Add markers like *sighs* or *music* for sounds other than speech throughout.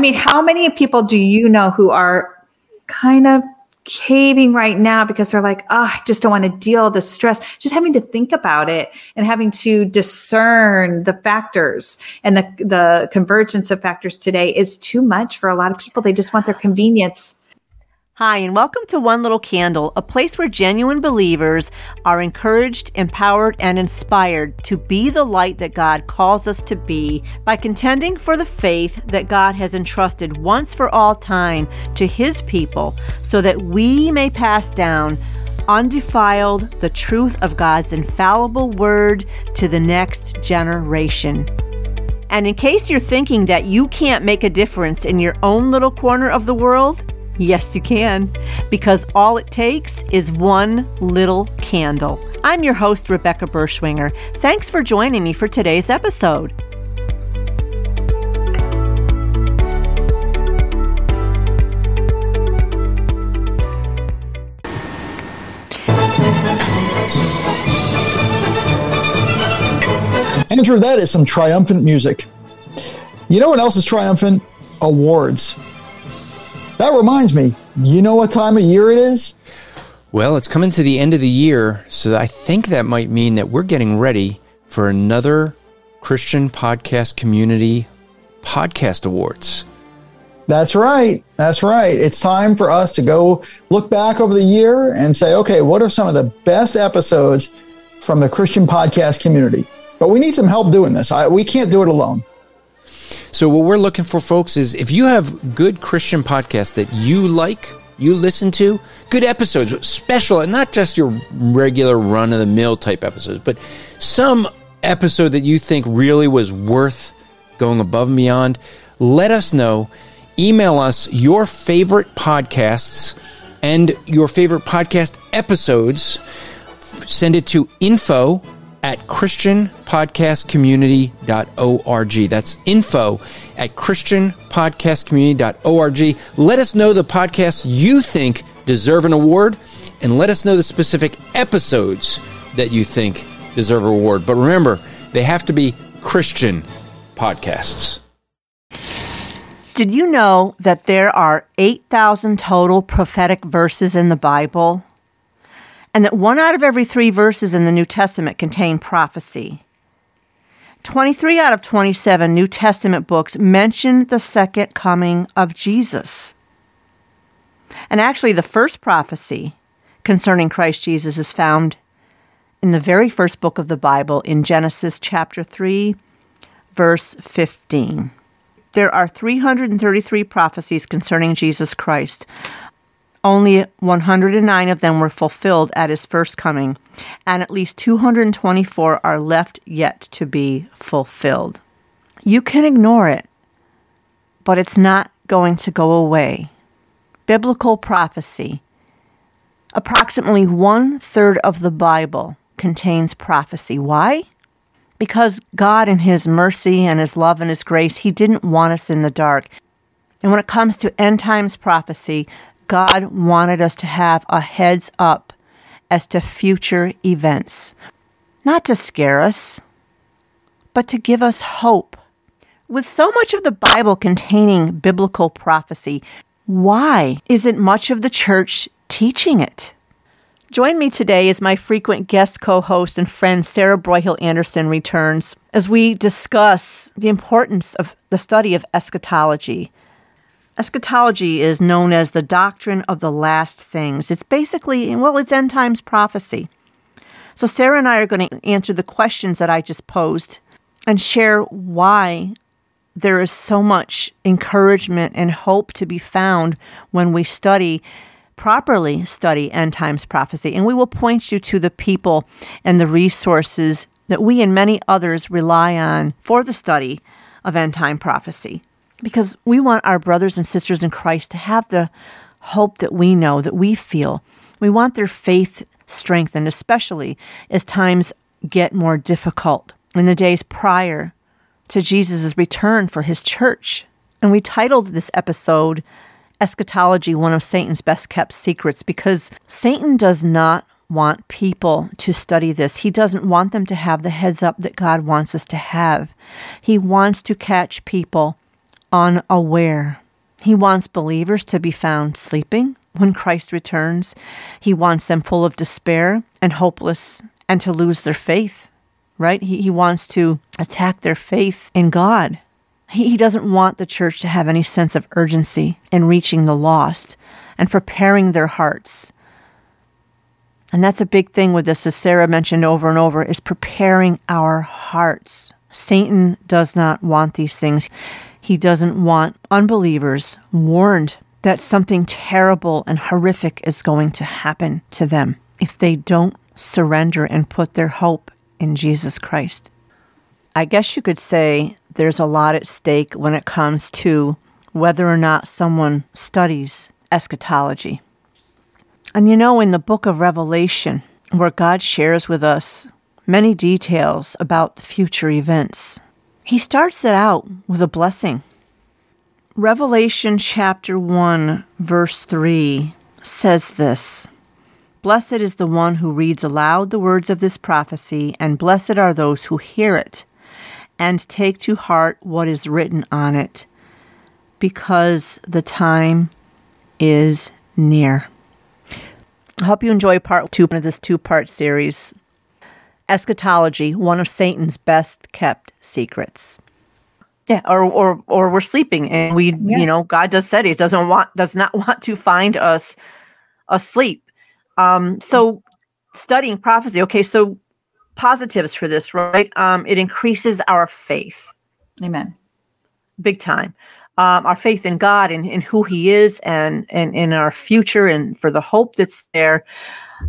mean, how many people do you know who are kind of caving right now because they're like, oh, I just don't want to deal with the stress. Just having to think about it and having to discern the factors and the the convergence of factors today is too much for a lot of people. They just want their convenience Hi, and welcome to One Little Candle, a place where genuine believers are encouraged, empowered, and inspired to be the light that God calls us to be by contending for the faith that God has entrusted once for all time to His people so that we may pass down undefiled the truth of God's infallible word to the next generation. And in case you're thinking that you can't make a difference in your own little corner of the world, Yes, you can, because all it takes is one little candle. I'm your host, Rebecca Berschwinger. Thanks for joining me for today's episode. Andrew, that is some triumphant music. You know what else is triumphant? Awards. That reminds me, you know what time of year it is? Well, it's coming to the end of the year, so I think that might mean that we're getting ready for another Christian Podcast Community Podcast Awards. That's right. That's right. It's time for us to go look back over the year and say, okay, what are some of the best episodes from the Christian podcast community? But we need some help doing this. I, we can't do it alone. So, what we're looking for, folks, is if you have good Christian podcasts that you like, you listen to, good episodes, special, and not just your regular run of the mill type episodes, but some episode that you think really was worth going above and beyond, let us know. Email us your favorite podcasts and your favorite podcast episodes. Send it to info at christianpodcastcommunity.org. That's info at christianpodcastcommunity.org. Let us know the podcasts you think deserve an award and let us know the specific episodes that you think deserve an award. But remember, they have to be Christian podcasts. Did you know that there are 8,000 total prophetic verses in the Bible? And that one out of every three verses in the New Testament contain prophecy. 23 out of 27 New Testament books mention the second coming of Jesus. And actually, the first prophecy concerning Christ Jesus is found in the very first book of the Bible in Genesis chapter 3, verse 15. There are 333 prophecies concerning Jesus Christ, only 109 of them were fulfilled at his first coming, and at least 224 are left yet to be fulfilled. You can ignore it, but it's not going to go away. Biblical prophecy. Approximately one third of the Bible contains prophecy. Why? Because God, in His mercy and His love and His grace, He didn't want us in the dark. And when it comes to end times prophecy, God wanted us to have a heads up as to future events, not to scare us, but to give us hope. With so much of the Bible containing biblical prophecy, why isn't much of the church teaching it? Join me today as my frequent guest co host and friend Sarah Broyhill Anderson returns as we discuss the importance of the study of eschatology Eschatology is known as the doctrine of the last things. It's basically, well, it's end times prophecy. So, Sarah and I are going to answer the questions that I just posed and share why there is so much encouragement and hope to be found when we study, properly study end times prophecy. And we will point you to the people and the resources that we and many others rely on for the study of end time prophecy because we want our brothers and sisters in Christ to have the hope that we know, that we feel. We want their faith strengthened, especially as times get more difficult in the days prior to Jesus' return for his church. And we titled this episode Eschatology, one of Satan's best kept secrets, because Satan does not want people to study this. He doesn't want them to have the heads up that God wants us to have. He wants to catch people unaware. He wants believers to be found sleeping when Christ returns. He wants them full of despair and hopeless and to lose their faith, right? He, he wants to attack their faith in God. He, he doesn't want the church to have any sense of urgency in reaching the lost and preparing their hearts. And that's a big thing with this, as Sarah mentioned over and over, is preparing our hearts. Satan does not want these things. He doesn't want unbelievers warned that something terrible and horrific is going to happen to them if they don't surrender and put their hope in Jesus Christ. I guess you could say there's a lot at stake when it comes to whether or not someone studies eschatology. And you know, in the book of Revelation, where God shares with us many details about future events, he starts it out with a blessing. Revelation chapter 1, verse 3 says this Blessed is the one who reads aloud the words of this prophecy, and blessed are those who hear it and take to heart what is written on it, because the time is near. I hope you enjoy part two of this two part series Eschatology, one of Satan's best kept secrets. Yeah, or or or we're sleeping and we yeah. you know, God does said he doesn't want does not *laughs* want to find us asleep. Um so studying prophecy, okay, so positives for this, right? Um it increases our faith. Amen. Big time um, our faith in God and in who He is and and in our future and for the hope that's there,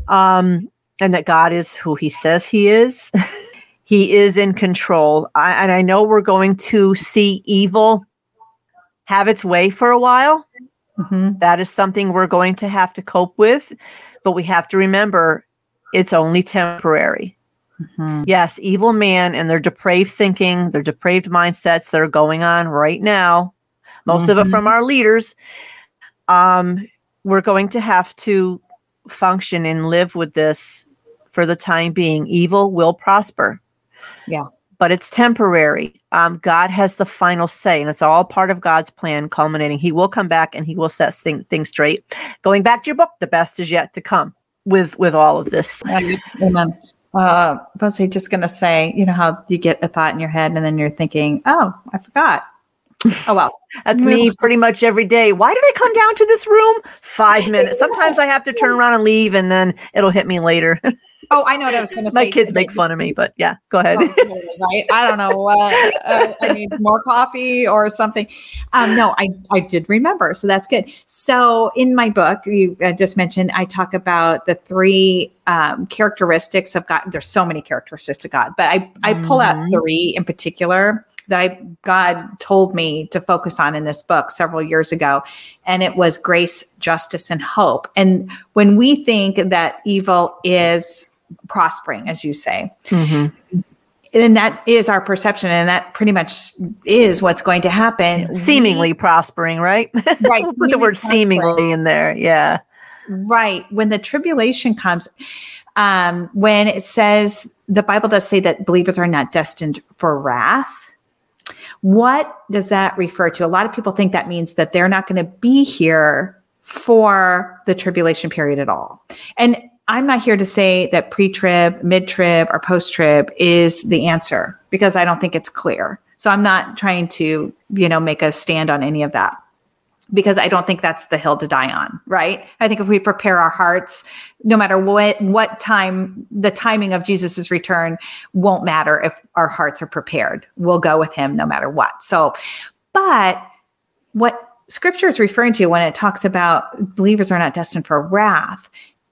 um, and that God is who He says He is. *laughs* he is in control, I, and I know we're going to see evil have its way for a while. Mm-hmm. That is something we're going to have to cope with, but we have to remember it's only temporary. Mm-hmm. Yes, evil man and their depraved thinking, their depraved mindsets that are going on right now most mm-hmm. of it from mm-hmm. our leaders. Um, we're going to have to function and live with this for the time being. Evil will prosper. Yeah. But it's temporary. Um, God has the final say, and it's all part of God's plan culminating. He will come back and he will set thing, things straight. Going back to your book, the best is yet to come with with all of this. Amen. Uh, was just going to say, you know how you get a thought in your head and then you're thinking, oh, I forgot. *laughs* Oh well, that's me *laughs* pretty much every day. Why did I come down to this room? Five *laughs* minutes. Sometimes I have to turn around and leave, and then it'll hit me later. Oh, I know what I was going to say. My kids make fun of me, but yeah, go ahead. Oh, right? I don't know. Uh, uh, I need more coffee or something. Um, no, I I did remember, so that's good. So in my book, you uh, just mentioned, I talk about the three um, characteristics of God. There's so many characteristics of God, but I I pull mm-hmm. out three in particular that I God told me to focus on in this book several years ago and it was grace, justice and hope. And when we think that evil is prospering as you say, mm-hmm. and that is our perception and that pretty much is what's going to happen seemingly we, prospering right right *laughs* put the word prospering. seemingly in there yeah right when the tribulation comes um, when it says the bible does say that believers are not destined for wrath what does that refer to? A lot of people think that means that they're not going to be here for the tribulation period at all. And I'm not here to say that pre trib, mid trib, or post trib is the answer because I don't think it's clear. So I'm not trying to, you know, make a stand on any of that because I don't think that's the hill to die on, right? I think if we prepare our hearts, no matter what what time the timing of Jesus's return won't matter if our hearts are prepared. We'll go with him no matter what. So, but what scripture is referring to when it talks about believers are not destined for wrath,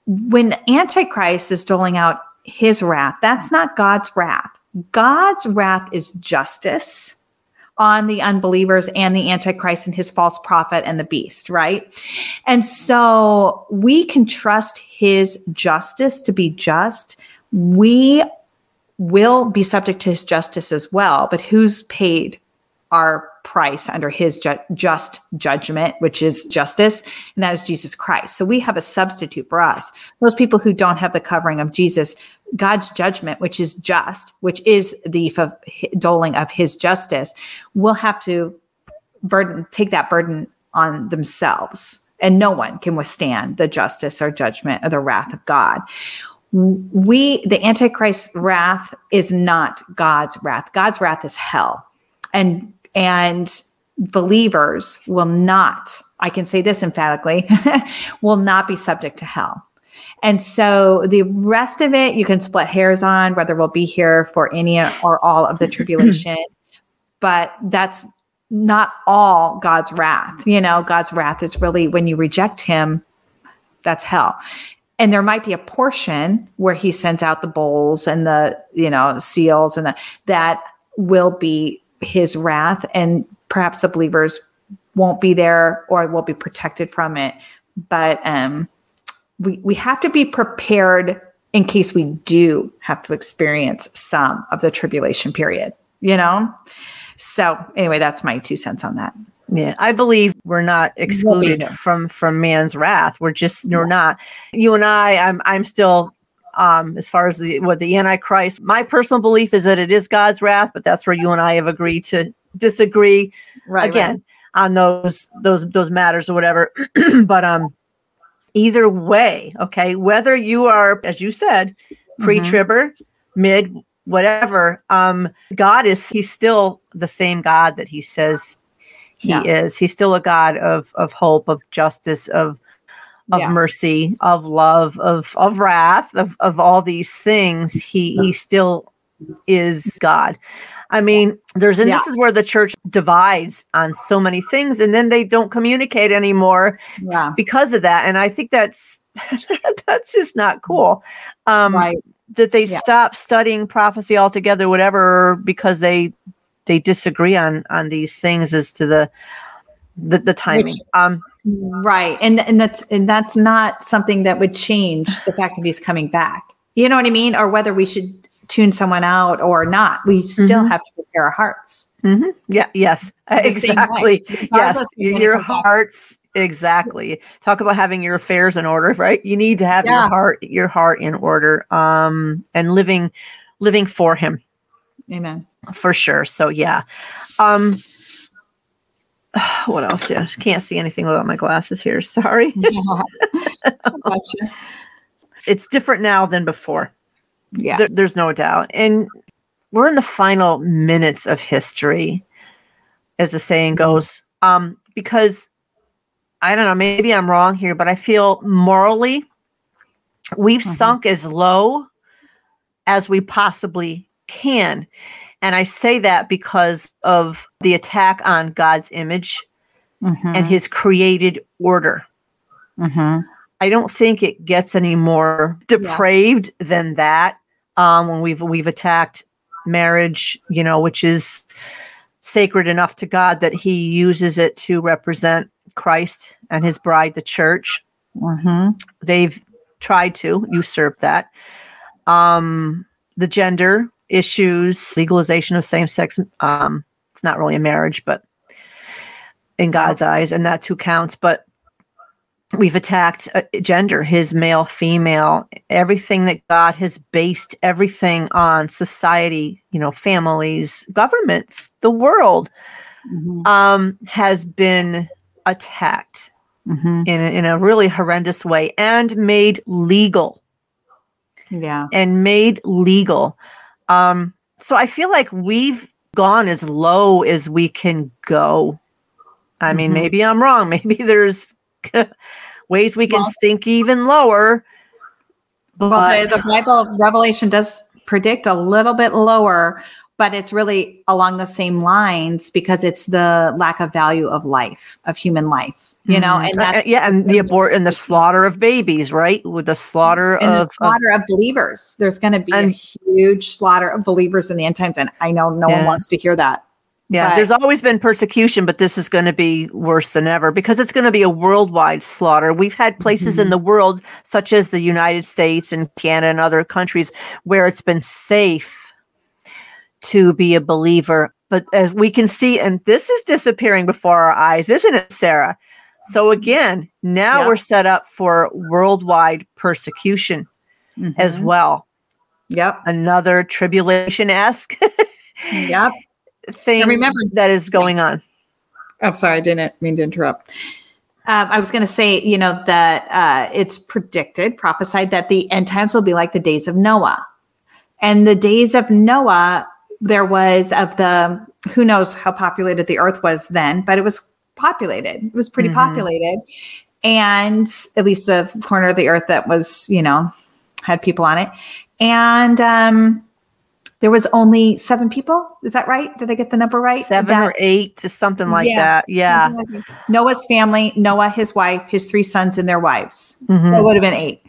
when Antichrist is doling out his wrath, that's not God's wrath. God's wrath is justice on the unbelievers and the antichrist and his false prophet and the beast right and so we can trust his justice to be just we will be subject to his justice as well but who's paid our price under his ju- just judgment, which is justice, and that is Jesus Christ. So we have a substitute for us. Those people who don't have the covering of Jesus, God's judgment, which is just, which is the f- doling of his justice, will have to burden take that burden on themselves and no one can withstand the justice or judgment or the wrath of God. We, the Antichrist wrath is not God's wrath. God's wrath is hell. And, and believers will not, I can say this emphatically, *laughs* will not be subject to hell. And so the rest of it, you can split hairs on whether we'll be here for any or all of the *clears throat* tribulation. but that's not all God's wrath. You know, God's wrath is really when you reject him, that's hell. And there might be a portion where he sends out the bowls and the, you know, seals and the, that will be his wrath. And perhaps the believers won't be there or will be protected from it. But um, we, we have to be prepared in case we do have to experience some of the tribulation period, you know? So anyway, that's my two cents on that. Yeah, I believe we're not excluded from from man's wrath. We're just we're not. You and I, I'm I'm still um as far as the what the antichrist my personal belief is that it is god's wrath but that's where you and i have agreed to disagree right again right. on those those those matters or whatever *clears throat* but um either way okay whether you are as you said pre-tribber mm-hmm. mid whatever um god is he's still the same god that he says he yeah. is he's still a god of of hope of justice of of yeah. mercy of love of of wrath of of all these things he he still is god i mean there's and yeah. this is where the church divides on so many things and then they don't communicate anymore yeah. because of that and i think that's *laughs* that's just not cool um right that they yeah. stop studying prophecy altogether, whatever, because they they disagree on on these things as to the the, the timing. Which, um, right, and and that's and that's not something that would change the fact that he's coming back. You know what I mean? Or whether we should tune someone out or not, we still mm-hmm. have to prepare our hearts. Mm-hmm. Yeah. Yes. Exactly. Yes. Your hearts Exactly. Talk about having your affairs in order, right? You need to have yeah. your heart your heart in order um and living living for him. Amen. For sure. So yeah. Um *sighs* what else? Yeah, I can't see anything without my glasses here. *laughs* Sorry. Yeah. *laughs* gotcha. it's different now than before. Yeah. There, there's no doubt. And we're in the final minutes of history, as the saying goes. Um, because I don't know, maybe I'm wrong here, but I feel morally we've mm-hmm. sunk as low as we possibly can. And I say that because of the attack on God's image mm-hmm. and his created order. Mm-hmm. I don't think it gets any more depraved yeah. than that. Um, when we've we've attacked marriage, you know, which is sacred enough to God that He uses it to represent Christ and his bride, the church. Mm-hmm. They've tried to usurp that. Um, the gender issues, legalization of same sex. Um, it's not really a marriage, but in God's eyes, and that's who counts. But we've attacked uh, gender, his male, female, everything that God has based everything on society, you know, families, governments, the world mm-hmm. um, has been attacked mm-hmm. in, in a really horrendous way and made legal. Yeah. And made legal. Um, so I feel like we've gone as low as we can go. I mean, mm-hmm. maybe I'm wrong. *laughs* Maybe there's *laughs* ways we can well, sink even lower. But well, the, the Bible Revelation does predict a little bit lower but it's really along the same lines because it's the lack of value of life of human life you know mm-hmm. and uh, that's uh, yeah and the abort and the slaughter of babies right with the slaughter and of the slaughter of, of believers there's going to be and, a huge slaughter of believers in the end times and i know no yeah. one wants to hear that yeah, but, there's always been persecution, but this is going to be worse than ever because it's going to be a worldwide slaughter. We've had places mm-hmm. in the world, such as the United States and Canada and other countries, where it's been safe to be a believer. But as we can see, and this is disappearing before our eyes, isn't it, Sarah? So again, now we're set up for worldwide persecution mm-hmm. as well. Yep. Another tribulation esque *laughs* yep. thing and remember, that is going on. I'm sorry, I didn't mean to interrupt. Um, I was going to say, you know, that uh, it's predicted, prophesied that the end times will be like the days of Noah. And the days of Noah, there was of the, who knows how populated the earth was then, but it was populated. It was pretty Mhm. populated. And at least the corner of the earth that was, you know, had people on it. And um, there was only seven people. Is that right? Did I get the number right? Seven That- or eight to something like Yeah. that. Yeah. Like that. Noah's family, Noah, his wife, his three sons, and their wives. So Mhm. it would have been eight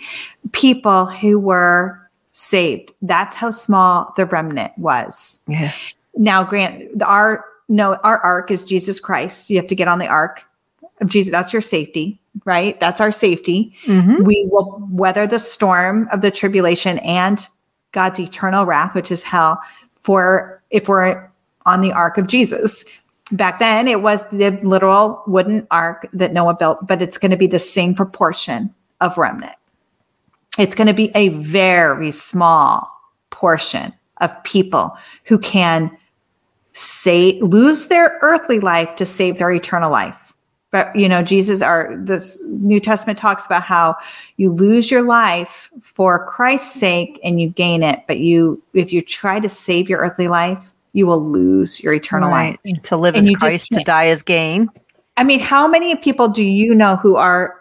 people who were saved. That's how small the remnant was. Yeah. Now, grant the- our no, our ark is Jesus Christ. You have to get on the ark of Jesus. That's your safety, right? That's our safety. Mhm. We will weather the storm of the tribulation and God's eternal wrath, which is hell, for if we're on the ark of Jesus. Back then, it was the literal wooden ark that Noah built, but it's going to be the same proportion of remnant. It's going to be a very small portion of people who can say lose their earthly life to save their eternal life. But you know, Jesus our this New Testament talks about how you lose your life for Christ's sake and you gain it, but you if you try to save your earthly life, you will lose your eternal life. To live And as Christ, to die as gain. I mean, how many people do you know who are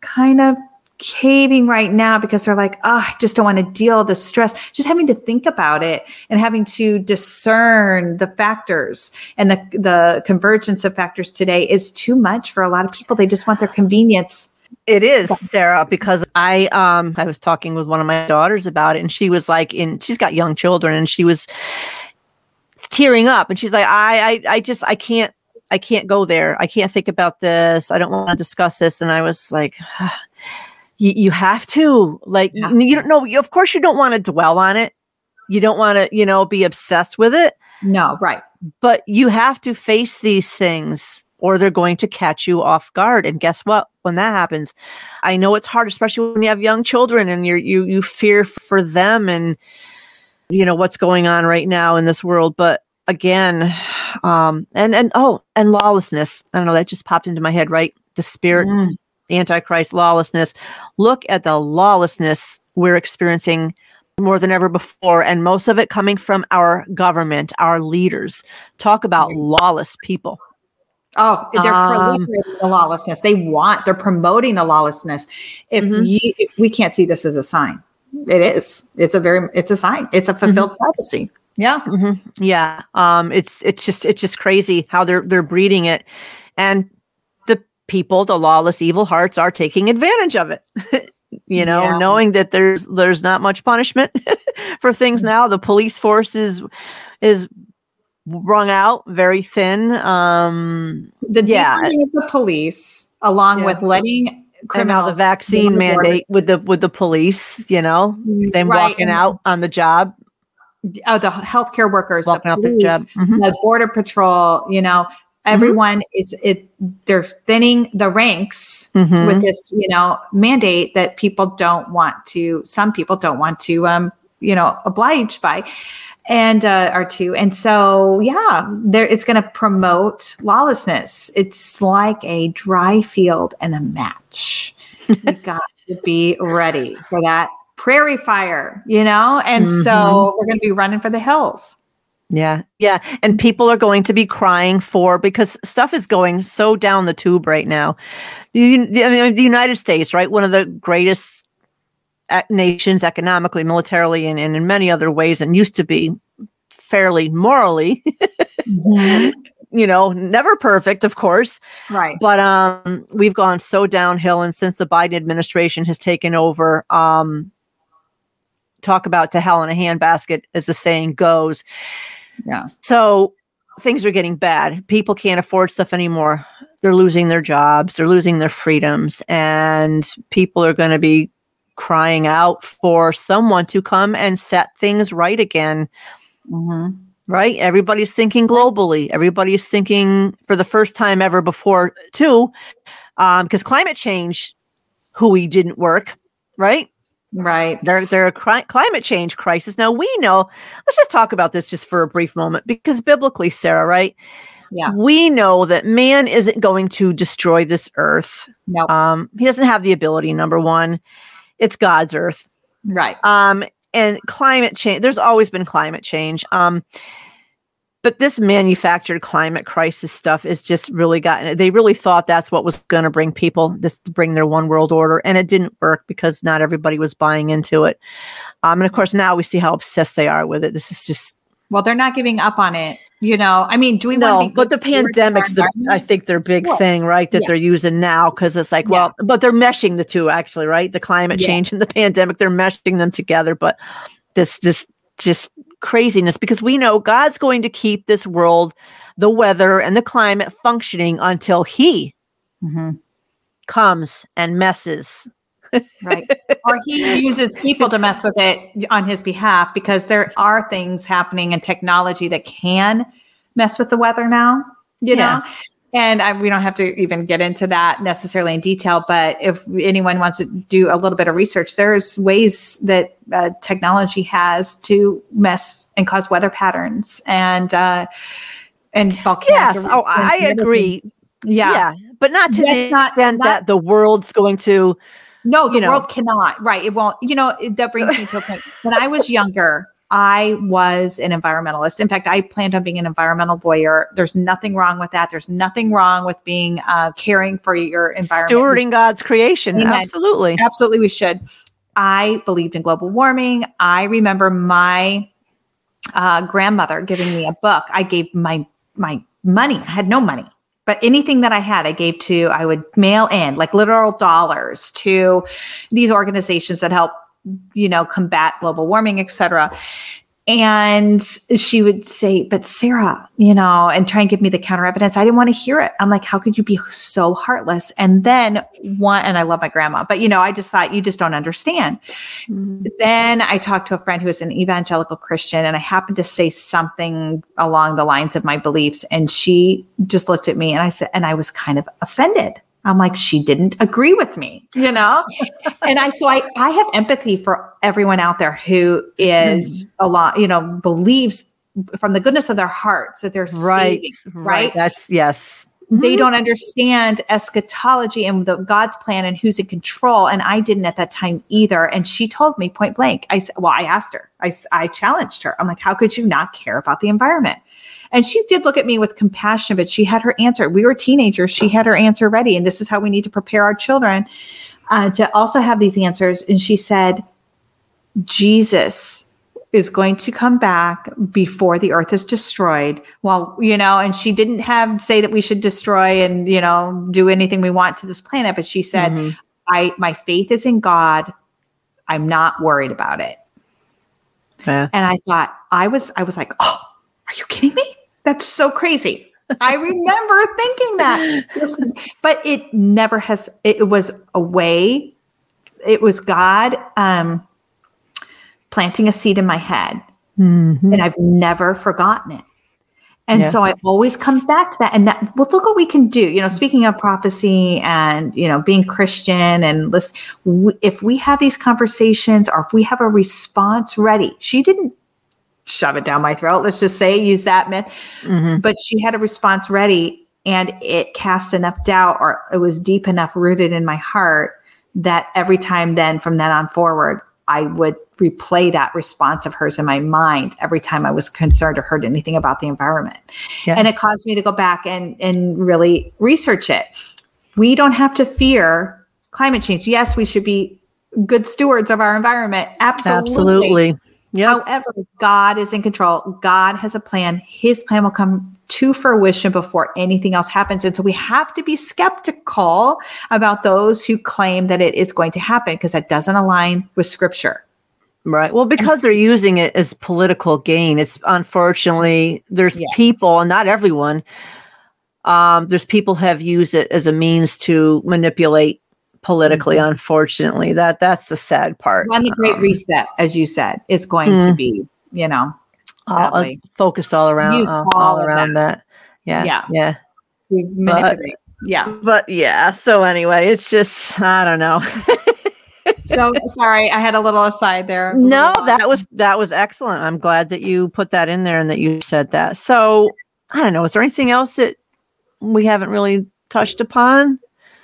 kind of caving right now because they're like, oh, I just don't want to deal with the stress, just having to think about it and having to discern the factors and the the convergence of factors today is too much for a lot of people. They just want their convenience. It is, Sarah, because I um I was talking with one of my daughters about it and she was like in she's got young children and she was tearing up and she's like, I I I just I can't I can't go there. I can't think about this. I don't want to discuss this. And I was like, *sighs* you, you have to like Yeah. you don't know. Of course, you don't want to dwell on it. You don't want to, you know, be obsessed with it. No, right. But you have to face these things or they're going to catch you off guard. And guess what? When that happens, I know it's hard, especially when you have young children and you're, you you fear for them and you know what's going on right now in this world. But again, um, and and oh, and lawlessness. I don't know. That just popped into my head. Right, the spirit, Mm. Antichrist, lawlessness. Look at the lawlessness we're experiencing more than ever before, and most of it coming from our government, our leaders. Talk about lawless people. Oh, they're Um, proliferating the lawlessness. They want, they're promoting the lawlessness. If Mhm. you, if we can't see this as a sign, it is. It's a very, it's a sign. It's a fulfilled prophecy. Yeah. Mhm. Yeah. Um, it's it's just it's just crazy how they're they're breeding it, and people, the lawless, evil hearts, are taking advantage of it. *laughs* you know, Yeah. knowing that there's there's not much punishment *laughs* for things now. The police force is is wrung out, very thin. Um, The Yeah. defunding of the police, along Yeah. with letting criminals the vaccine mandate with the with the police. You know, them Right, walking and- out on the job, Oh, the healthcare workers, the walking out the police, job. Mhm. the border patrol. You know, everyone is it. They're thinning the ranks Mhm. with this, you know, mandate that people don't want to. Some people don't want to, um, you know, oblige by, and uh, are to. And so, yeah, there it's going to promote lawlessness. It's like a dry field and a match. You *laughs* got to be ready for that prairie fire, you know. And so we're going to be running for the hills. Yeah. Yeah. And people are going to be crying for because stuff is going so down the tube right now. You, the, I mean, the United States, right? One of the greatest uh, nations economically, militarily, and, and in many other ways, and used to be fairly morally, *laughs* you know, never perfect, of course. Right. But um, we've gone so downhill. And since the Biden administration has taken over, um, talk about to hell in a handbasket, as the saying goes. Yeah. So things are getting bad. People can't afford stuff anymore. They're losing their jobs, they're losing their freedoms, and people are going to be crying out for someone to come and set things right again. Mhm. Right? Everybody's thinking globally. Everybody's thinking for the first time ever before, too, because climate change, who we didn't work, right? Right. They're, they're a cri- climate change crisis. Now we know, let's just talk about this just for a brief moment because biblically, Sarah, right? Yeah. we know that man isn't going to destroy this earth. No. Um, he doesn't have the ability. Number one, it's God's earth. right. Um, and climate change. There's always been climate change. Um, but this manufactured climate crisis stuff is just really gotten. They really thought that's what was going to bring people this to bring their one world order, and it didn't work because not everybody was buying into it. Um, and of course, now we see how obsessed they are with it. This is just Well, they're not giving up on it. You know, I mean, do we no, want to be but the good stewards of our pandemic's the I think their big Well, thing, right? That yeah. they're using now because it's like, well, but they're meshing the two actually, right? The climate Yeah. change and the *laughs* pandemic, they're meshing them together. But this, this, just craziness because we know God's going to keep this world, the weather and the climate functioning until He Mhm. comes and messes. *laughs* right or he uses people to mess with it on his behalf because there are things happening in technology that can mess with the weather now you Yeah. know and I, we don't have to even get into that necessarily in detail but if anyone wants to do a little bit of research there's ways that uh, technology has to mess and cause weather patterns and uh and volcanic Yes. Oh, I eruptions and everything. agree. yeah. Yeah. But not to That's the not- extent not- that the world's going to No, the know. world cannot. Right. It won't. You know, that brings me to a point. When I was younger, I was an environmentalist. In fact, I planned on being an environmental lawyer. There's nothing wrong with that. There's nothing wrong with being uh, caring for your environment. stewarding God's creation. Amen. Absolutely. Absolutely, we should. I believed in global warming. I remember my uh, grandmother giving me a book. I gave my my money. I had no money, but anything that I had, I gave to. I would mail in like literal dollars to these organizations that help, you know, combat global warming, et cetera. And she would say, but Sarah, you know, and try and give me the counter evidence. I didn't want to hear it. I'm like, how could you be so heartless? And then one, and I love my grandma, but you know, I just thought you just don't understand. Mm-hmm. Then I talked to a friend who was an evangelical Christian, and I happened to say something along the lines of my beliefs. And she just looked at me and I said, and I was kind of offended. I'm like, she didn't agree with me, you know? *laughs* and I, so I, I have empathy for everyone out there who is mm-hmm. a lot, you know, believes from the goodness of their hearts that they're Right. saving, right? That's yes. they mm-hmm. don't understand eschatology and the God's plan and who's in control. And I didn't at that time either. And she told me point blank. I said, well, I asked her. I, I challenged her. I'm like, how could you not care about the environment? And she did look at me with compassion, but she had her answer. We were teenagers. She had her answer ready, and this is how we need to prepare our children uh, to also have these answers. And she said, Jesus is going to come back before the earth is destroyed. Well, you know, and she didn't have say that we should destroy and, you know, do anything we want to this planet, but she said, Mhm. I my faith is in God. I'm not worried about it. Yeah. And I thought I was I was like, "Oh, are you kidding me? That's so crazy." I remember thinking that. But it never has it was a way it was God um planting a seed in my head Mhm. and I've never forgotten it. And Yeah. so I always come back to that. And that, well, look what we can do. You know, speaking of prophecy and, you know, being Christian and listen, if we have these conversations or if we have a response ready, she didn't shove it down my throat. Let's just say, use that myth. Mhm. But she had a response ready and it cast enough doubt or it was deep enough rooted in my heart that every time then from then on forward, I would replay that response of hers in my mind every time I was concerned or heard anything about the environment. Yeah. And it caused me to go back and, and really research it. We don't have to fear climate change. Yes, we should be good stewards of our environment. Absolutely. Absolutely. Yeah. However, God is in control. God has a plan. His plan will come to fruition before anything else happens. And so we have to be skeptical about those who claim that it is going to happen because that doesn't align with scripture. Right. Well, because they're using it as political gain, it's unfortunately there's Yes. people, and not everyone. Um, there's people have used it as a means to manipulate politically. Mm-hmm. Unfortunately, that that's the sad part. And the great Um, reset, as you said, is going to Mm. be, you know, all- uh, focused all around, uh, all all around that. Yeah. Yeah. Yeah. we manipulate. yeah. But yeah. So anyway, it's just I don't know. *laughs* So sorry, I had a little aside there. no, that was that was excellent. I'm glad that you put that in there and that you said that. So I don't know. Is there anything else that we haven't really touched upon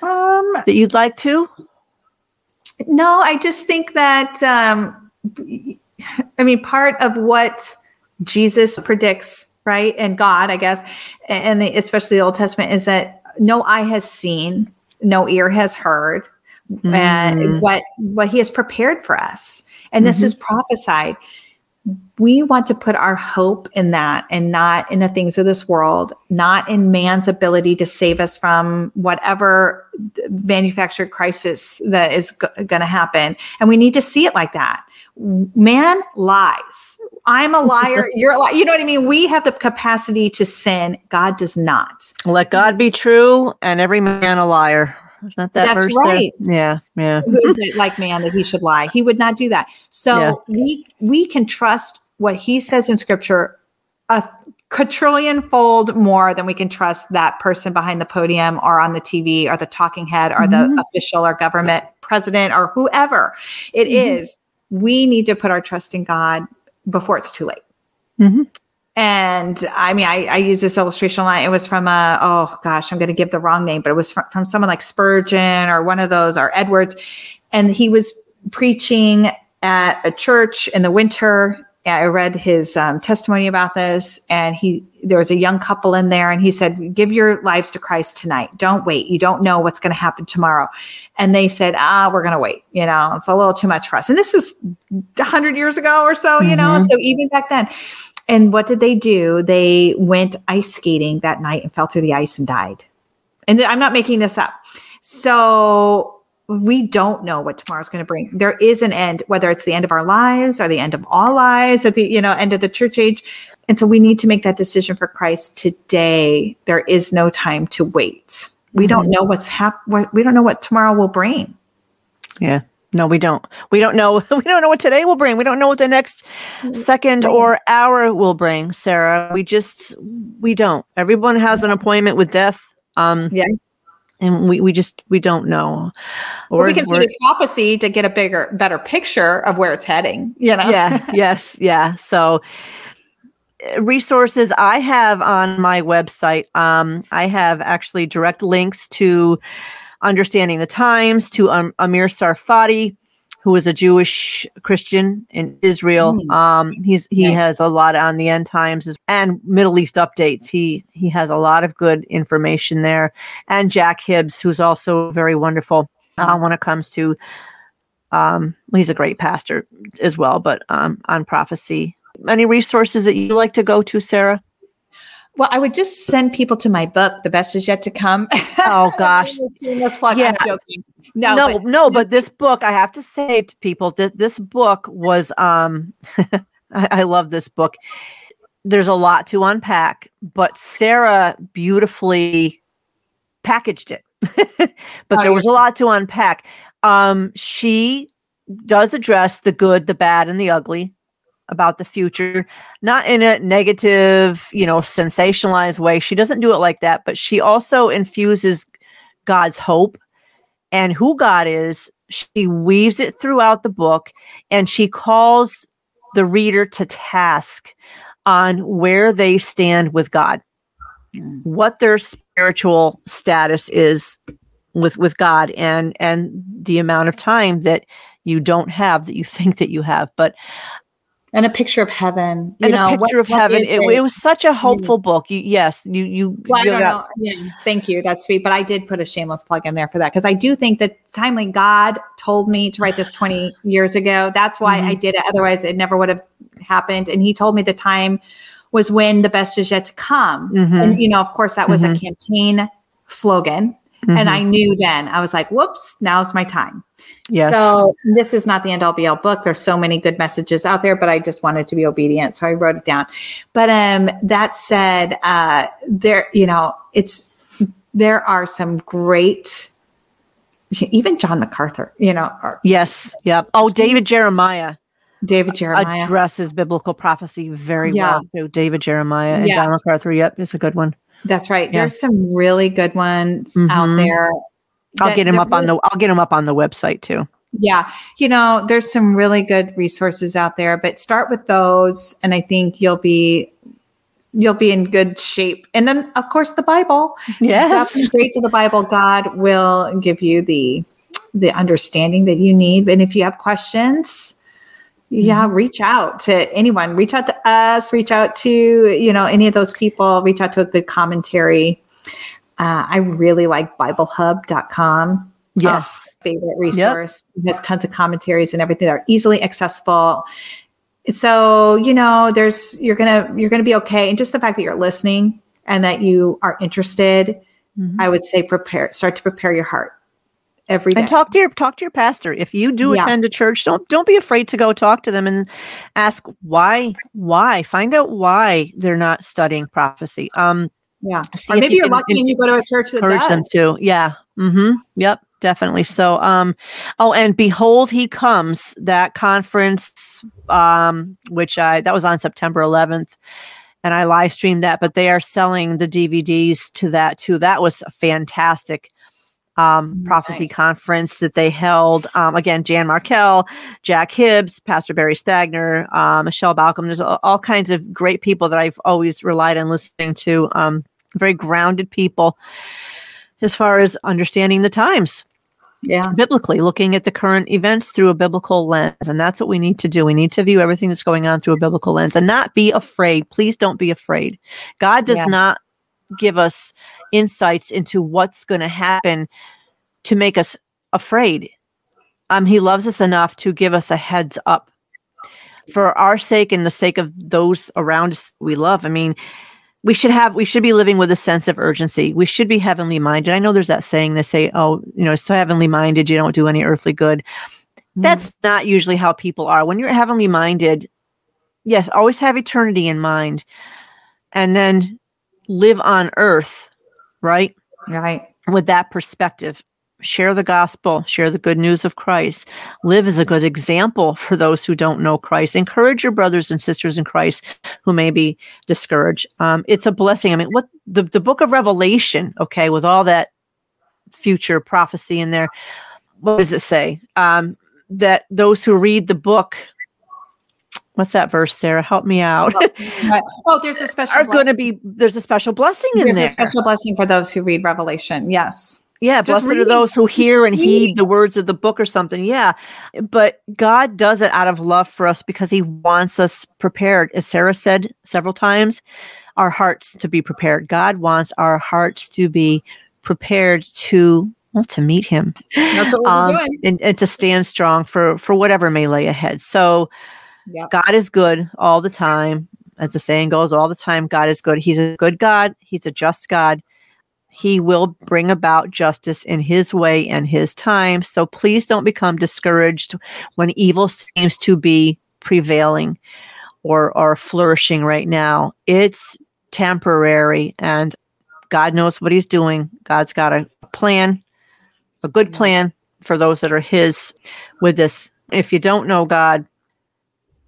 Um, that you'd like to? No, I just think that um, I mean part of what Jesus predicts, right, and God, I guess, and the, especially the Old Testament, is that no eye has seen, no ear has heard, and Mm. what what He has prepared for us, and this Mhm. is prophesied. We want to put our hope in that and not in the things of this world, not in man's ability to save us from whatever manufactured crisis that is g- going to happen. And we need to see it like that. Man lies. I'm a liar. *laughs* You're a liar. You know what I mean? We have the capacity to sin. God does not. Let God be true and every man a liar. Isn't that that That's verse there? right. Yeah, yeah. Who is it like man that he should lie? He would not do that. So Yeah. we we can trust what he says in scripture a quadrillion fold more than we can trust that person behind the podium or on the TV or the talking head or Mhm. the official or government president or whoever it Mhm. is. We need to put our trust in God before it's too late. Mhm. And I mean, I, I use this illustration line. It was from a, oh gosh, I'm going to give the wrong name, but it was from, from someone like Spurgeon or one of those or Edwards. And he was preaching at a church in the winter. I read his um, testimony about this, and he there was a young couple in there, and he said, "Give your lives to Christ tonight. Don't wait. You don't know what's going to happen tomorrow." And they said, "Ah, we're going to wait. You know, it's a little too much for us." And this is hundred years ago or so. You know, Mhm. so even back then. And what did they do? They went ice skating that night and fell through the ice and died. And I'm not making this up. So we don't know what tomorrow's going to bring. There is an end, whether it's the end of our lives or the end of all lives at the you know end of the church age. And so we need to make that decision for Christ today. There is no time to wait. We don't know what's hap- what we don't know what tomorrow will bring. Yeah. No, we don't. We don't know. *laughs* We don't know what today will bring. We don't know what the next second or hour will bring, Sarah. We just we don't. Everyone has an appointment with death. Um Yeah. And we, we just we don't know. Or we can see the prophecy to get a bigger, better picture of where it's heading. You know? yeah *laughs* yes yeah so uh, resources i have on my website um, i have actually direct links to understanding the times to um, amir tsarfati who is a jewish christian in israel Mm. um, he's he Nice. has a lot on the end times as- and middle east updates he he has a lot of good information there and jack hibbs who's also very wonderful uh, when it comes to um, he's a great pastor as well, but um, on prophecy. Any resources that you like to go to, Sarah? Well, I would just send people to my book, The Best Is Yet to Come. *laughs* Oh, gosh. Yeah. I'm joking. No, no, but- no, but this book, I have to say to people that this book was, um, *laughs* I, I love this book. There's a lot to unpack, but Sarah beautifully packaged it. *laughs* but there was a lot to unpack. Um, she does address the good, the bad, and the ugly about the future, not in a negative, you know, sensationalized way. She doesn't do it like that, but she also infuses God's hope and who God is. She weaves it throughout the book and she calls the reader to task on where they stand with God, Mm. what their spiritual status is with with God and and the amount of time that you don't have that you *laughs* think that you have but and a picture of heaven. You and know, a picture what- of heaven it, it was such a hopeful book you, yes you you Well, I don't got- know. Yeah, thank you. That's sweet. But I did put a shameless plug in there for that because I do think that timely God told me to write this *sighs* 20 years ago. That's why Mhm. I did it. Otherwise, it never would have happened. And he told me the time was when the best is yet to come. Mhm. And, you know, of course, that was a Mhm. campaign slogan. And Mhm. I knew then, I was like, whoops, now's my time. yes So this is not the end all be all book. There's so many good messages out there, but I just wanted to be obedient. So I wrote it down. But um that said, uh there, you know, it's there are some great even John MacArthur, you know, or yes yep oh david jeremiah David Jeremiah. addresses biblical prophecy very Yeah. well too. David Jeremiah and Yeah. John MacArthur. Yep, is a good one. That's right. Yeah. There's some really good ones out Mhm. there. I'll that- get them up on the. I'll get them up on the website too. Yeah. You know, there's some really good resources out there, but start with those. And I think you'll be you'll be in good shape. And then, of course, the Bible. Yes. Straight to the Bible. God will give you the the understanding that you need. And if you have questions, yeah, reach out to anyone. Reach out to us. Reach out to you know any of those people. Reach out to a good commentary. Uh, I really like BibleHub.com. Yes. Uh, favorite resource. It has tons of commentaries and everything that are easily accessible so you know there's you're gonna you're gonna be okay and just the fact that you're listening and that you are interested mm-hmm. i would say prepare start to prepare your heart every day and talk to your talk to your pastor if you do yeah. attend a church don't don't be afraid to go talk to them and ask why why find out why they're not studying prophecy um yeah or maybe you are lucky and you go to a church that encourage does. them to yeah mm-hmm yep definitely. So, um, oh, and behold, he comes. That conference, um, which I that was on September 11th, and I live streamed that. But they are selling the DVDs to that too. That was fantastic um, nice. prophecy conference that they held. Um, again, Jan Markell, Jack Hibbs, Pastor Barry Stagner, uh, Michelle Balcom. There's all, all, kinds of great people that I've always relied on listening to. Um, very grounded people as far as understanding the times yeah biblically looking at the current events through a biblical lens and that's what we need to do we need to view everything that's going on through a biblical lens and not be afraid please don't be afraid god does yeah. not give us insights into what's going to happen to make us afraid. Um he loves us enough to give us a heads up. For our sake and the sake of those around us we love i mean we should have we should be living with a sense of urgency. We should be heavenly minded. I know there's that saying they say oh you know so heavenly minded you don't do any earthly good. Mm. that's not usually how people are. When you're heavenly minded yes always have eternity in mind and then live on earth right right with that perspective share the gospel, share the good news of Christ, live as a good example for those who don't know Christ. Encourage your brothers and sisters in Christ who may be discouraged. Um, it's a blessing. I mean, what the, the book of Revelation, okay, with all that future prophecy in there, what does it say? Um, that those who read the book what's that verse sarah help me out oh, *laughs* oh there's a special are going to be there's a special blessing in there's there a special blessing for those who read revelation yes yeah, Just blessed are those who hear and heed the words of the book or something. Yeah. But God does it out of love for us because he wants us prepared. As Sarah said several times, our hearts to be prepared. God wants our hearts to be prepared to well, to meet him. That's what we're um, doing. And, and, to stand strong for for whatever may lay ahead. So yep. God is good all the time. As the saying goes, all the time, God is good. He's a good God. He's a just God he will bring about justice in his way and his time. So please don't become discouraged when evil seems to be prevailing or, or flourishing right now. It's temporary and God knows what he's doing. God's got a plan, a good plan for those that are his with this. If you don't know God,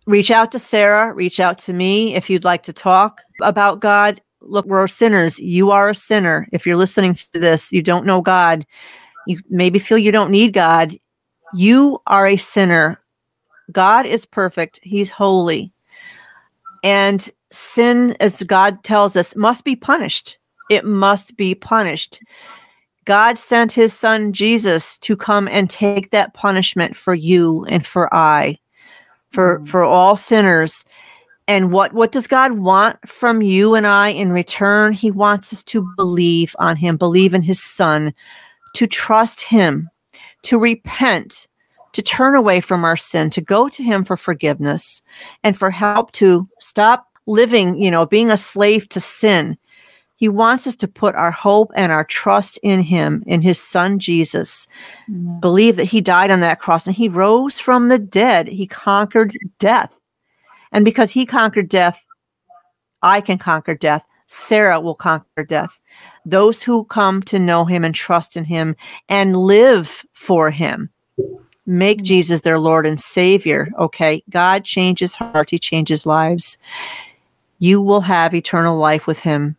reach out to Sarah, reach out to me if you'd like to talk about God look, we're sinners. You are a sinner. If you're listening to this, you don't know God. You maybe feel you don't need God. You are a sinner. God is perfect. He's holy. And sin, as God tells us, must be punished. It must be punished. God sent his son Jesus to come and take that punishment for you and for I, for, for all sinners. And what, what does God want from you and I in return? He wants us to believe on Him, believe in His Son, to trust Him, to repent, to turn away from our sin, to go to Him for forgiveness and for help to stop living, you know, being a slave to sin. He wants us to put our hope and our trust in Him, in His Son Jesus. Mm-hmm. Believe that He died on that cross and He rose from the dead. He conquered death. And because he conquered death, I can conquer death. Sarah will conquer death. Those who come to know him and trust in him and live for him make Jesus their Lord and Savior. Okay. God changes hearts, He changes lives. You will have eternal life with Him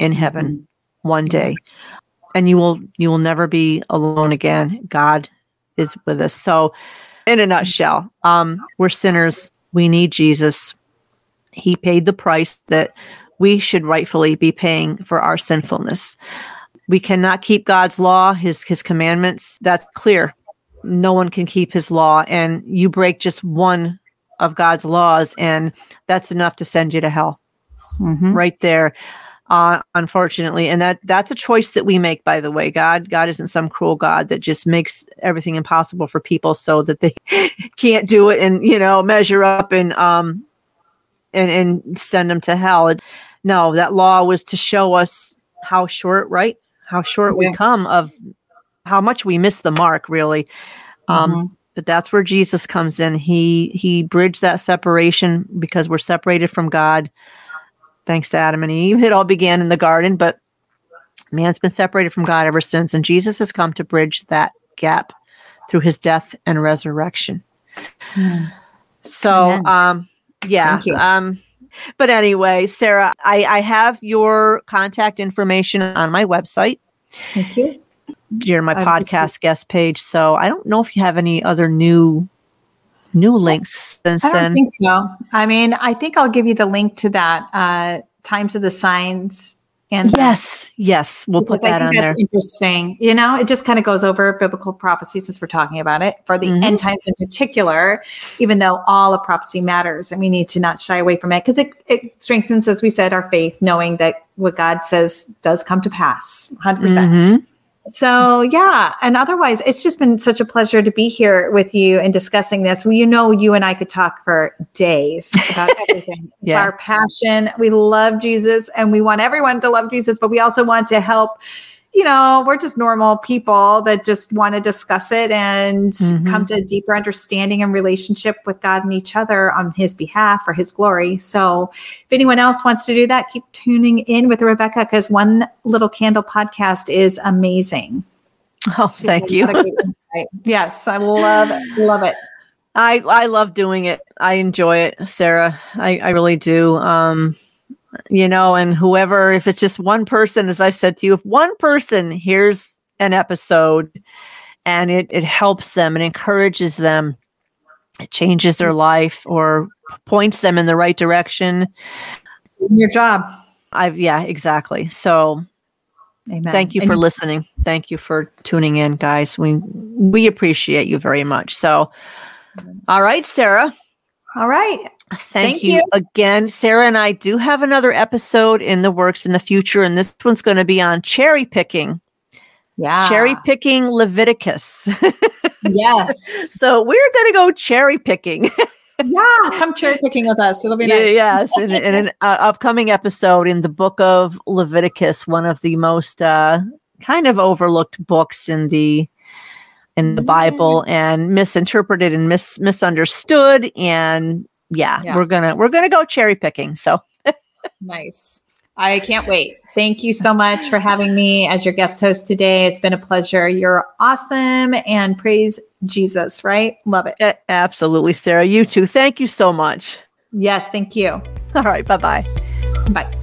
in heaven one day. And you will you will never be alone again. God is with us. So in a nutshell, um, we're sinners we need Jesus. He paid the price that we should rightfully be paying for our sinfulness. We cannot keep God's law, his his commandments. That's clear. No one can keep his law and you break just one of God's laws and that's enough to send you to hell. Mhm. Right there. Uh, unfortunately, and that that's a choice that we make. By the way, God God isn't some cruel God that just makes everything impossible for people so that they *laughs* can't do it and you know measure up and um and and send them to hell. No, that law was to show us how short, right? How short we come of how much we miss the mark, really. Um, Mhm. But that's where Jesus comes in. He he bridged that separation because we're separated from God, thanks to Adam and Eve. It all began in the garden, but man's been separated from God ever since, and Jesus has come to bridge that gap through his death and resurrection. Mm. So, Amen. um, yeah. Um, but anyway, Sarah, I, I have your contact information on my website. Thank you. You're my I've just- podcast guest page. So I don't know if you have any other new new links since I don't then. think so. I mean, I think I'll give you the link to that uh, Times of the Signs and yes, yes, we'll put that on there. that's interesting. You know, it just kind of goes over biblical prophecy since we're talking about it for the Mhm. end times in particular, even though all of prophecy matters and we need to not shy away from it because it, it strengthens, as we said, our faith, knowing that what God says does come to pass 100%. percent Mhm. So, yeah. And otherwise, it's just been such a pleasure to be here with you and discussing this. Well, you know, you and I could talk for days about *laughs* everything. It's our passion. We love Jesus and we want everyone to love Jesus, but we also want to help. You know, we're just normal people that just want to discuss it and Mhm. come to a deeper understanding and relationship with God and each other on His behalf for His glory. So, if anyone else wants to do that, keep tuning in with Rebecca because One Little Candle podcast is amazing. Oh, thank you. a great insight. Yes, I love. Love it. I I love doing it. I enjoy it, Sarah. I, I really do. Um, you know, and whoever, if it's just one person, as I've said to you, if one person hears an episode and it it helps them and encourages them, it changes their life or points them in the right direction. Your job. I've yeah, exactly. So Amen. thank you And for listening. Thank you for tuning in, guys. We we appreciate you very much. So all right, Sarah. All right. Thank, Thank you. you. again. Sarah and I do have another episode in the works in the future, and this one's going to be on cherry picking, Yeah. cherry picking Leviticus. *laughs* Yes. so we're going to go cherry picking. *laughs* yeah. Come cherry picking with us. It'll be Yeah, nice. yes, in, in an uh, upcoming episode in the book of Leviticus, one of the most uh, kind of overlooked books in the in the Bible mm. and misinterpreted and mis- misunderstood. And yeah, Yeah. we're gonna we're gonna go cherry picking. So Nice. I can't wait. Thank you so much for having me as your guest host today. It's been a pleasure. You're awesome and praise Jesus, right? Love it. Absolutely, Sarah. You too. Thank you so much. Yes. Thank you. All right. Bye bye. Bye.